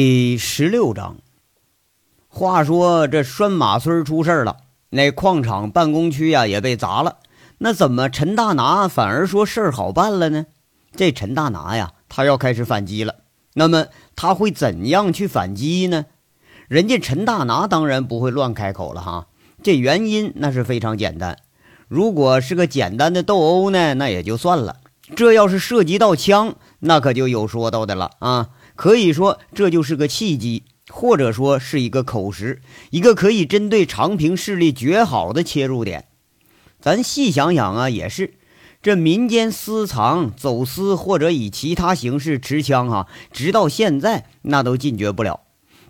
第十六章。话说这拴马村出事了，那矿场办公区呀也被砸了。那怎么陈大拿反而说事儿好办了呢？这陈大拿呀，他要开始反击了。那么他会怎样去反击呢？人家陈大拿当然不会乱开口了哈。这原因那是非常简单。如果是个简单的斗殴呢，那也就算了。这要是涉及到枪，那可就有说道的了啊。可以说，这就是个契机，或者说是一个口实，一个可以针对长平势力绝好的切入点。咱细想想啊，也是，这民间私藏、走私或者以其他形式持枪啊，直到现在那都禁绝不了。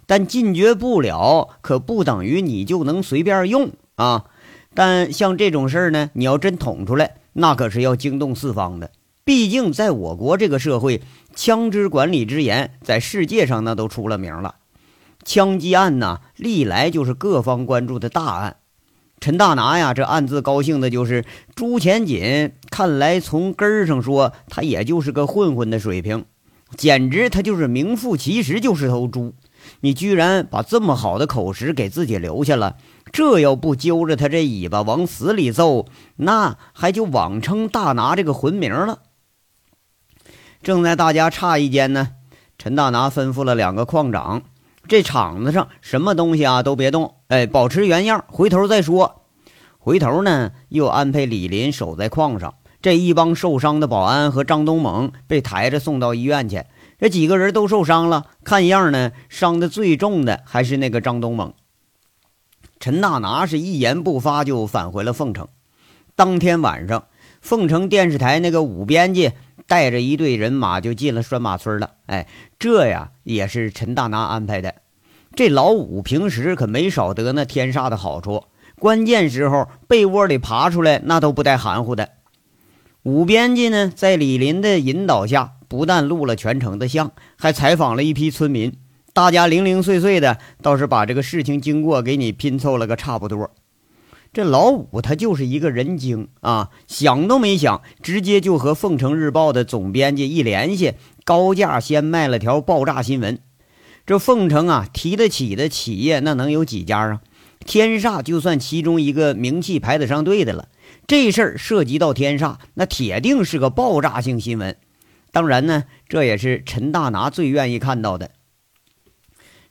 但禁绝不了，可不等于你就能随便用啊。但像这种事儿呢，你要真捅出来，那可是要惊动四方的。毕竟，在我国这个社会，枪支管理之严，在世界上那都出了名了。枪击案呢，历来就是各方关注的大案。陈大拿呀，这暗自高兴的就是朱前锦。看来从根儿上说，他也就是个混混的水平，简直他就是名副其实就是头猪。你居然把这么好的口实给自己留下了，这要不揪着他这尾巴往死里揍，那还就枉称大拿这个混名了。正在大家诧异间呢，陈大拿吩咐了两个矿长：“这场子上什么东西啊都别动，哎，保持原样，回头再说。”回头呢，又安排李林守在矿上。这一帮受伤的保安和张东猛被抬着送到医院去。这几个人都受伤了，看样呢，伤的最重的还是那个张东猛。陈大拿是一言不发就返回了凤城。当天晚上，凤城电视台那个五编辑。带着一队人马就进了拴马村了。哎，这呀也是陈大拿安排的。这老五平时可没少得那天煞的好处，关键时候被窝里爬出来那都不带含糊的。五编辑呢，在李林的引导下，不但录了全程的像，还采访了一批村民，大家零零碎碎的，倒是把这个事情经过给你拼凑了个差不多。这老五他就是一个人精啊，想都没想，直接就和《凤城日报》的总编辑一联系，高价先卖了条爆炸新闻。这凤城啊，提得起的企业那能有几家啊？天煞就算其中一个名气排得上队的了。这事儿涉及到天煞，那铁定是个爆炸性新闻。当然呢，这也是陈大拿最愿意看到的。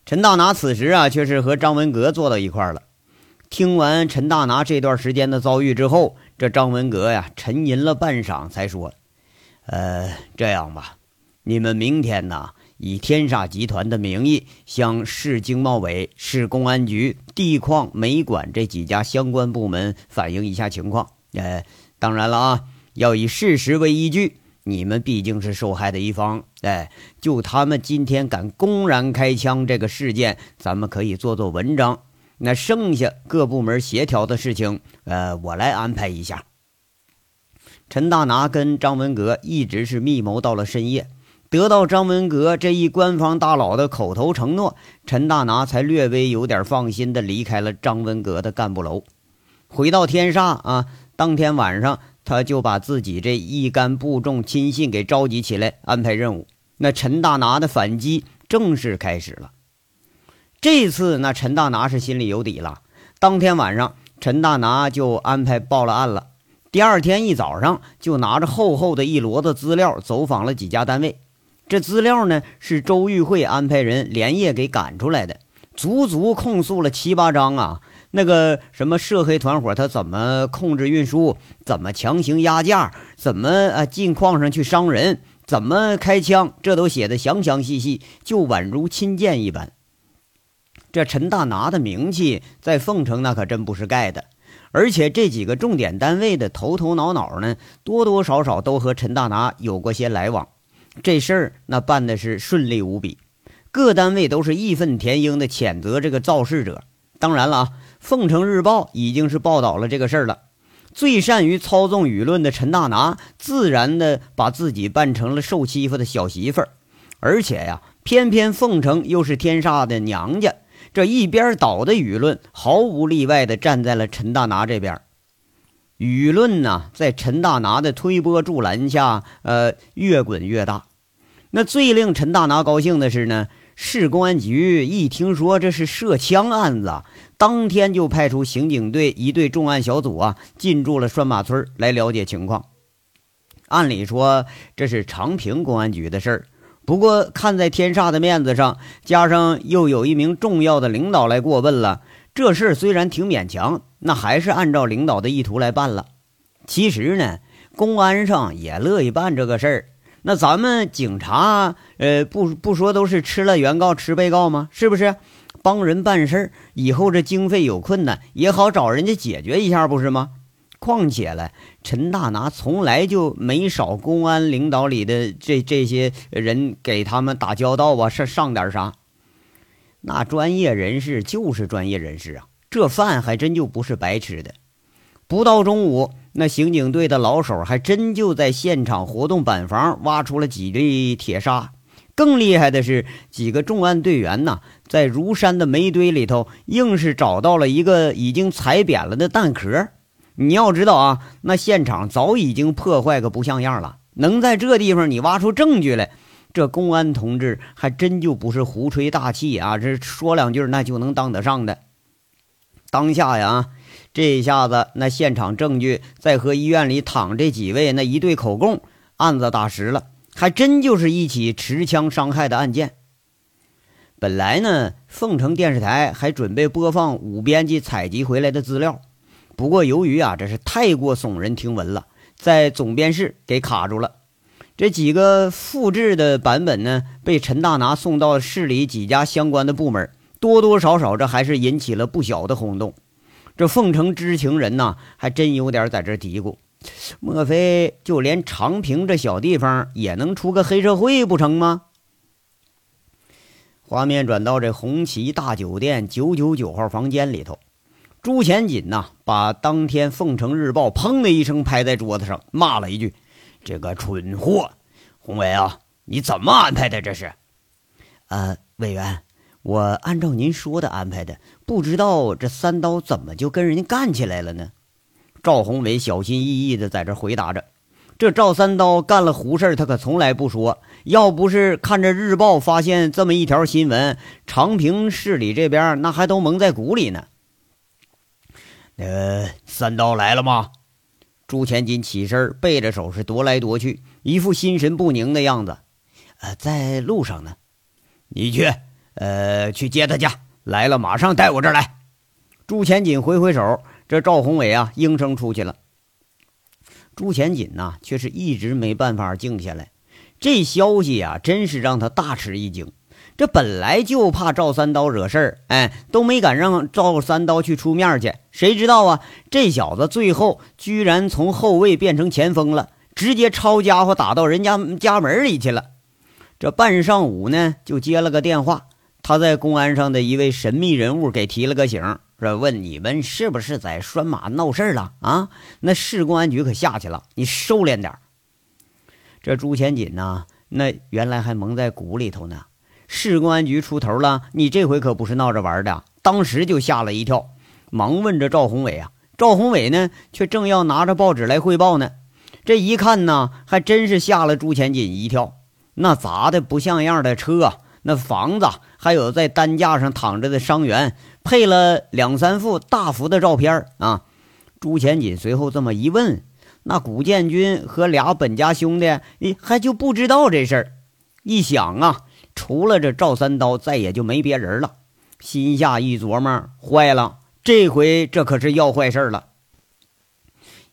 陈大拿此时啊，却是和张文革坐到一块儿了。听完陈大拿这段时间的遭遇之后，这张文革呀沉吟了半晌，才说：“呃，这样吧，你们明天呢，以天煞集团的名义向市经贸委、市公安局、地矿、煤管这几家相关部门反映一下情况。呃，当然了啊，要以事实为依据。你们毕竟是受害的一方，哎，就他们今天敢公然开枪这个事件，咱们可以做做文章。”那剩下各部门协调的事情，呃，我来安排一下。陈大拿跟张文革一直是密谋到了深夜，得到张文革这一官方大佬的口头承诺，陈大拿才略微有点放心的离开了张文革的干部楼，回到天煞啊。当天晚上，他就把自己这一干部众亲信给召集起来，安排任务。那陈大拿的反击正式开始了。这次那陈大拿是心里有底了。当天晚上，陈大拿就安排报了案了。第二天一早上，就拿着厚厚的一摞子资料走访了几家单位。这资料呢，是周玉慧安排人连夜给赶出来的，足足控诉了七八章啊。那个什么涉黑团伙，他怎么控制运输，怎么强行压价，怎么啊进矿上去伤人，怎么开枪，这都写的详详细细，就宛如亲见一般。这陈大拿的名气在凤城那可真不是盖的，而且这几个重点单位的头头脑脑呢，多多少少都和陈大拿有过些来往。这事儿那办的是顺利无比，各单位都是义愤填膺的谴责这个造事者。当然了啊，凤城日报已经是报道了这个事儿了。最善于操纵舆论的陈大拿，自然的把自己扮成了受欺负的小媳妇儿，而且呀，偏偏凤城又是天煞的娘家。这一边倒的舆论毫无例外地站在了陈大拿这边，舆论呢，在陈大拿的推波助澜下，呃，越滚越大。那最令陈大拿高兴的是呢，市公安局一听说这是涉枪案子，当天就派出刑警队一队重案小组啊，进驻了拴马村来了解情况。按理说这是长平公安局的事儿，不过看在天煞的面子上，加上又有一名重要的领导来过问了，这事虽然挺勉强，那还是按照领导的意图来办了。其实呢，公安上也乐意办这个事儿。那咱们警察，呃，不不说都是吃了原告吃被告吗？是不是？帮人办事儿，以后这经费有困难也好找人家解决一下，不是吗？况且了，陈大拿从来就没少公安领导里的这这些人给他们打交道啊，上上点啥？那专业人士就是专业人士啊，这饭还真就不是白吃的。不到中午。那刑警队的老手还真就在现场活动板房挖出了几粒铁砂，更厉害的是，几个重案队员呐，在如山的煤堆里头，硬是找到了一个已经踩扁了的弹壳。你要知道啊，那现场早已经破坏个不像样了，能在这地方你挖出证据来，这公安同志还真就不是胡吹大气啊，这说两句那就能当得上的。当下呀。这一下子，那现场证据再和医院里躺这几位那一对口供，案子打实了，还真就是一起持枪伤害的案件。本来呢，凤城电视台还准备播放五编辑采集回来的资料，不过由于啊，这是太过耸人听闻了，在总编室给卡住了。这几个复制的版本呢，被陈大拿送到市里几家相关的部门，多多少少这还是引起了不小的轰动。这凤城知情人呐，还真有点在这嘀咕：莫非就连长平这小地方也能出个黑社会不成吗？画面转到这红旗大酒店九九九号房间里头，朱前锦呐，把当天《凤城日报》砰的一声拍在桌子上，骂了一句：“这个蠢货！宏伟啊，你怎么安排的？这是？”呃，委员。我按照您说的安排的，不知道这三刀怎么就跟人家干起来了呢？赵宏伟小心翼翼的在这回答着。这赵三刀干了胡事他可从来不说。要不是看着日报发现这么一条新闻，长平市里这边那还都蒙在鼓里呢。呃，三刀来了吗？朱前锦起身，背着手是踱来踱去，一副心神不宁的样子。呃，在路上呢。你去。呃，去接他家来了，马上带我这儿来。朱前锦挥挥手，这赵宏伟啊，应声出去了。朱前锦呢，却是一直没办法静下来。这消息啊，真是让他大吃一惊。这本来就怕赵三刀惹事儿，哎，都没敢让赵三刀去出面去。谁知道啊，这小子最后居然从后卫变成前锋了，直接抄家伙打到人家家门里去了。这半上午呢，就接了个电话。他在公安上的一位神秘人物给提了个醒，说：“问你们是不是在拴马闹事儿了啊？那市公安局可下去了，你收敛点这朱前锦呢？那原来还蒙在鼓里头呢。市公安局出头了，你这回可不是闹着玩的。当时就吓了一跳，忙问着赵宏伟啊。赵宏伟呢，却正要拿着报纸来汇报呢。这一看呢，还真是吓了朱前锦一跳。那砸的不像样的车，那房子。还有在担架上躺着的伤员，配了两三幅大幅的照片啊！朱前锦随后这么一问，那古建军和俩本家兄弟，你还就不知道这事儿？一想啊，除了这赵三刀，再也就没别人了。心下一琢磨，坏了，这回这可是要坏事了。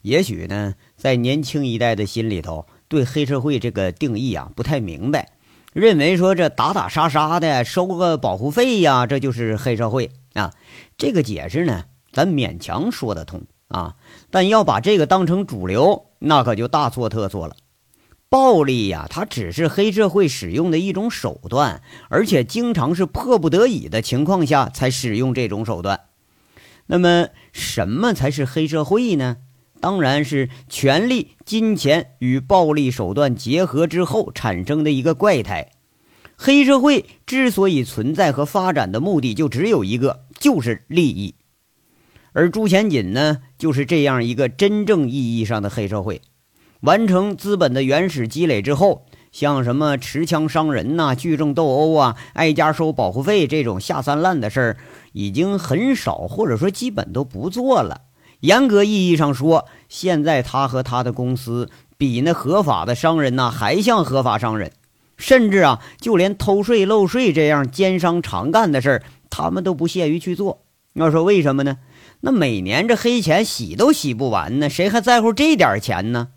也许呢，在年轻一代的心里头，对黑社会这个定义啊，不太明白。认为说这打打杀杀的收个保护费呀，这就是黑社会啊。这个解释呢，咱勉强说得通啊。但要把这个当成主流，那可就大错特错了。暴力呀，它只是黑社会使用的一种手段，而且经常是迫不得已的情况下才使用这种手段。那么，什么才是黑社会呢？当然是权力、金钱与暴力手段结合之后产生的一个怪胎。黑社会之所以存在和发展的目的就只有一个，就是利益。而朱前锦呢，就是这样一个真正意义上的黑社会。完成资本的原始积累之后，像什么持枪伤人呐、聚众斗殴啊、挨家收保护费这种下三滥的事儿，已经很少，或者说基本都不做了。严格意义上说，现在他和他的公司比那合法的商人呐还像合法商人，甚至啊，就连偷税漏税这样奸商常干的事儿，他们都不屑于去做。要说为什么呢？那每年这黑钱洗都洗不完呢，谁还在乎这点钱呢？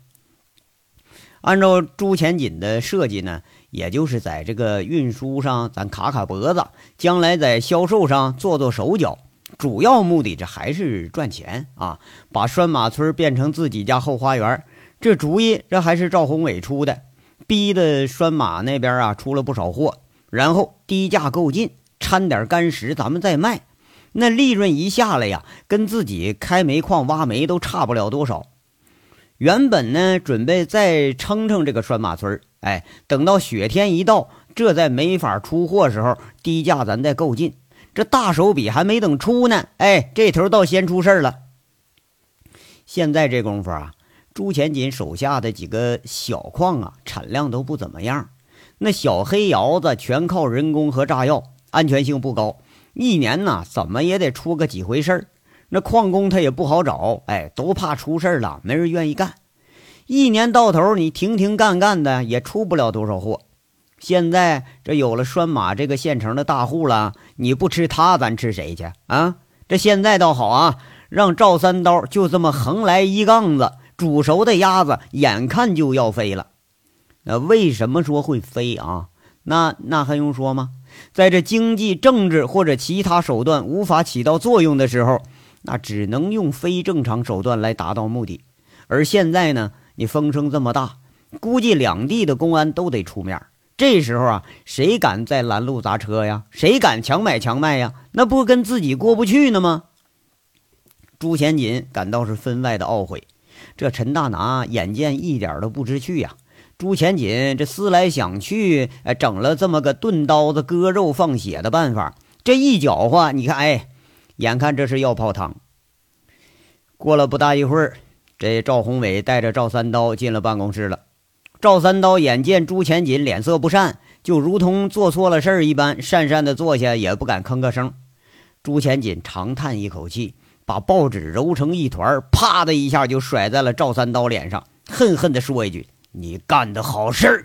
按照朱前锦的设计呢，也就是在这个运输上咱卡卡脖子，将来在销售上做做手脚，主要目的这还是赚钱啊！把拴马村变成自己家后花园，这主意这还是赵宏伟出的，逼的拴马那边啊出了不少货，然后低价购进，掺点干石，咱们再卖，那利润一下来呀，跟自己开煤矿挖煤都差不了多少。原本呢，准备再撑撑这个拴马村哎，等到雪天一到，这再没法出货时候，低价咱再购进。这大手笔还没等出呢，哎，这头倒先出事了。现在这功夫啊，朱前锦手下的几个小矿啊，产量都不怎么样。那小黑窑子全靠人工和炸药，安全性不高，一年呢怎么也得出个几回事儿。那矿工他也不好找，哎，都怕出事了，没人愿意干。一年到头，你停停干干的也出不了多少货。现在这有了拴马这个现成的大户了，你不吃他，咱吃谁去啊？这现在倒好啊，让赵三刀就这么横来一杠子，煮熟的鸭子眼看就要飞了。那为什么说会飞啊？那那还用说吗？在这经济、政治或者其他手段无法起到作用的时候。那只能用非正常手段来达到目的，而现在呢，你风声这么大，估计两地的公安都得出面。这时候啊，谁敢在拦路砸车呀？谁敢强买强卖呀？那不跟自己过不去呢吗？朱贤锦感到是分外的懊悔。这陈大拿眼见一点都不知趣呀。朱贤锦这思来想去，哎，整了这么个钝刀子割肉放血的办法。这一搅和，你看，哎。眼看这是要泡汤，过了不大一会儿，这赵宏伟带着赵三刀进了办公室了。赵三刀眼见朱前锦脸色不善，就如同做错了事儿一般，讪讪的坐下，也不敢吭个声。朱前锦长叹一口气，把报纸揉成一团，啪的一下就甩在了赵三刀脸上，恨恨地说一句：“你干的好事儿！”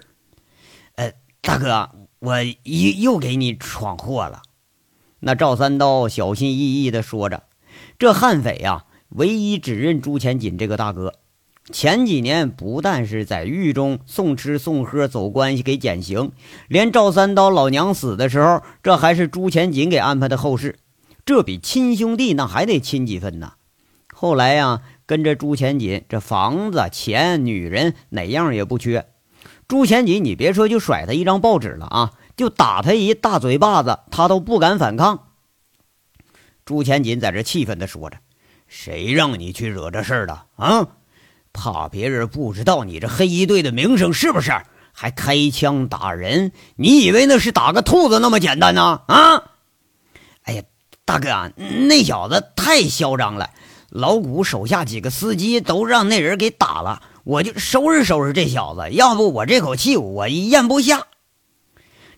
呃，大哥，我又又给你闯祸了。那赵三刀小心翼翼地说着：“这悍匪呀，唯一只认朱钱锦这个大哥。前几年不但是在狱中送吃送喝走关系给减刑，连赵三刀老娘死的时候，这还是朱钱锦给安排的后事。这比亲兄弟那还得亲几分呢。后来呀，跟着朱钱锦，这房子、钱、女人哪样也不缺。朱钱锦，你别说就甩他一张报纸了啊！”就打他一大嘴巴子，他都不敢反抗。朱前锦在这气愤地说着：“谁让你去惹这事儿的啊？怕别人不知道你这黑衣队的名声是不是？还开枪打人？你以为那是打个兔子那么简单呢？啊！哎呀，大哥，那小子太嚣张了，老谷手下几个司机都让那人给打了，我就收拾收拾这小子，要不我这口气我咽不下。”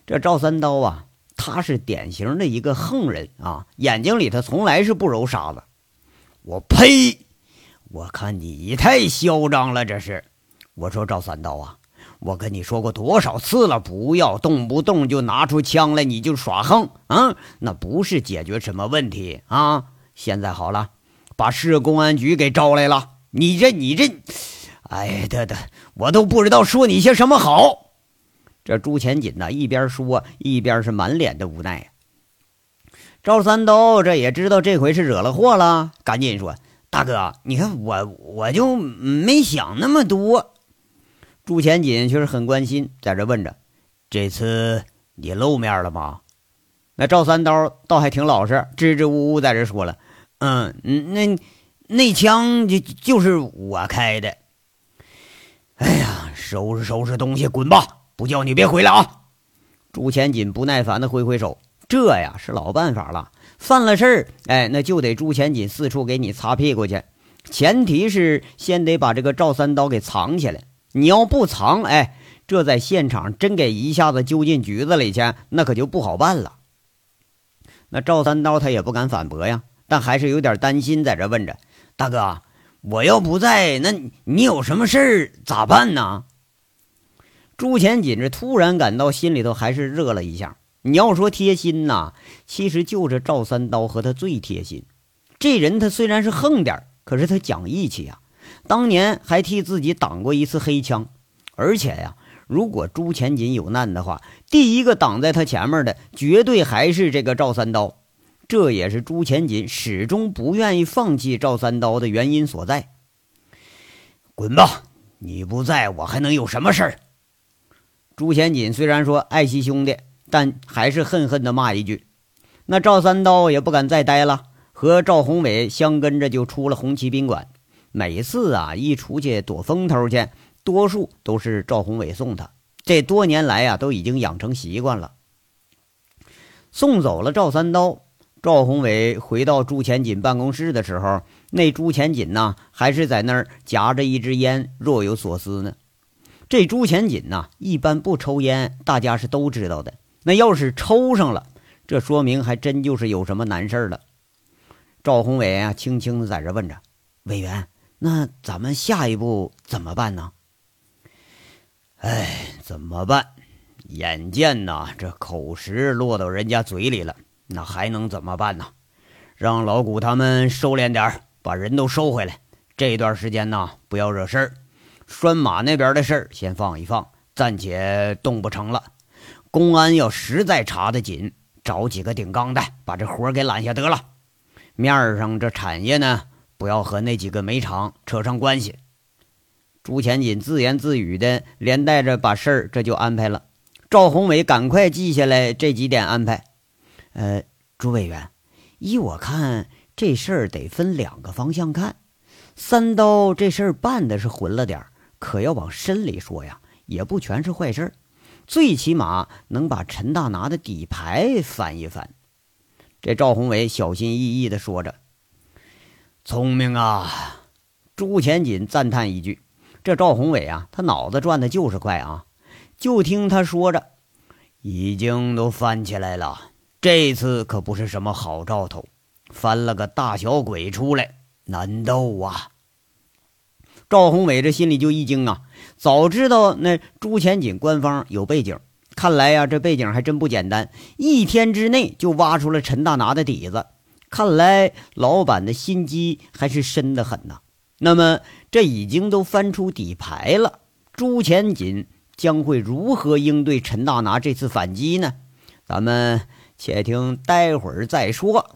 这赵三刀啊，他是典型的一个横人啊，眼睛里头从来是不揉沙子。我呸！我看你太嚣张了，这是。我说赵三刀啊，我跟你说过多少次了，不要动不动就拿出枪来，你就耍横啊，那不是解决什么问题啊。现在好了，把市公安局给招来了，你这你这，哎得得，我都不知道说你些什么好。这朱钱锦呢，一边说一边是满脸的无奈呀。赵三刀这也知道这回是惹了祸了，赶紧说：“大哥，你看我我就没想那么多。”朱钱锦却是很关心，在这问着：“这次你露面了吗？”那赵三刀倒还挺老实，支支吾吾在这说了：“嗯，那那枪就就是我开的。”哎呀，收拾收拾东西，滚吧！不叫你别回来啊！朱前锦不耐烦的挥挥手，这呀是老办法了。犯了事儿，哎，那就得朱前锦四处给你擦屁股去。前提是先得把这个赵三刀给藏起来。你要不藏，哎，这在现场真给一下子揪进局子里去，那可就不好办了。那赵三刀他也不敢反驳呀，但还是有点担心，在这问着：“大哥，我要不在，那你有什么事儿咋办呢？”朱钱锦这突然感到心里头还是热了一下。你要说贴心呐，其实就这赵三刀和他最贴心。这人他虽然是横点可是他讲义气呀。当年还替自己挡过一次黑枪，而且呀，如果朱钱锦有难的话，第一个挡在他前面的绝对还是这个赵三刀。这也是朱钱锦始终不愿意放弃赵三刀的原因所在。滚吧！你不在我还能有什么事儿？朱钱锦虽然说爱惜兄弟，但还是恨恨地骂一句。那赵三刀也不敢再待了，和赵宏伟相跟着就出了红旗宾馆。每次啊，一出去躲风头去，多数都是赵宏伟送他。这多年来啊，都已经养成习惯了。送走了赵三刀，赵宏伟回到朱钱锦办公室的时候，那朱钱锦呢，还是在那儿夹着一支烟，若有所思呢。这朱钱锦呐，一般不抽烟，大家是都知道的。那要是抽上了，这说明还真就是有什么难事了。赵宏伟啊，轻轻的在这问着委员。那咱们下一步怎么办呢？哎，怎么办？眼见呐，这口实落到人家嘴里了，那还能怎么办呢？让老谷他们收敛点把人都收回来。这段时间呢，不要惹事儿。拴马那边的事儿先放一放，暂且动不成了。公安要实在查得紧，找几个顶缸的，把这活给揽下得了。面上这产业呢？不要和那几个煤厂扯上关系。朱钱锦自言自语的，连带着把事儿这就安排了。赵宏伟赶快记下来这几点安排。呃，朱委员，依我看，这事儿得分两个方向看。三刀这事儿办的是混了点儿，可要往深里说呀，也不全是坏事。最起码能把陈大拿的底牌翻一翻。这赵宏伟小心翼翼的说着。聪明啊！朱钱锦赞叹一句：“这赵宏伟啊，他脑子转的就是快啊！”就听他说着：“已经都翻起来了，这次可不是什么好兆头，翻了个大小鬼出来，难斗啊！”赵宏伟这心里就一惊啊，早知道那朱钱锦官方有背景，看来呀，这背景还真不简单，一天之内就挖出了陈大拿的底子。看来老板的心机还是深得很呐。那么这已经都翻出底牌了，朱钱锦将会如何应对陈大拿这次反击呢？咱们且听待会儿再说。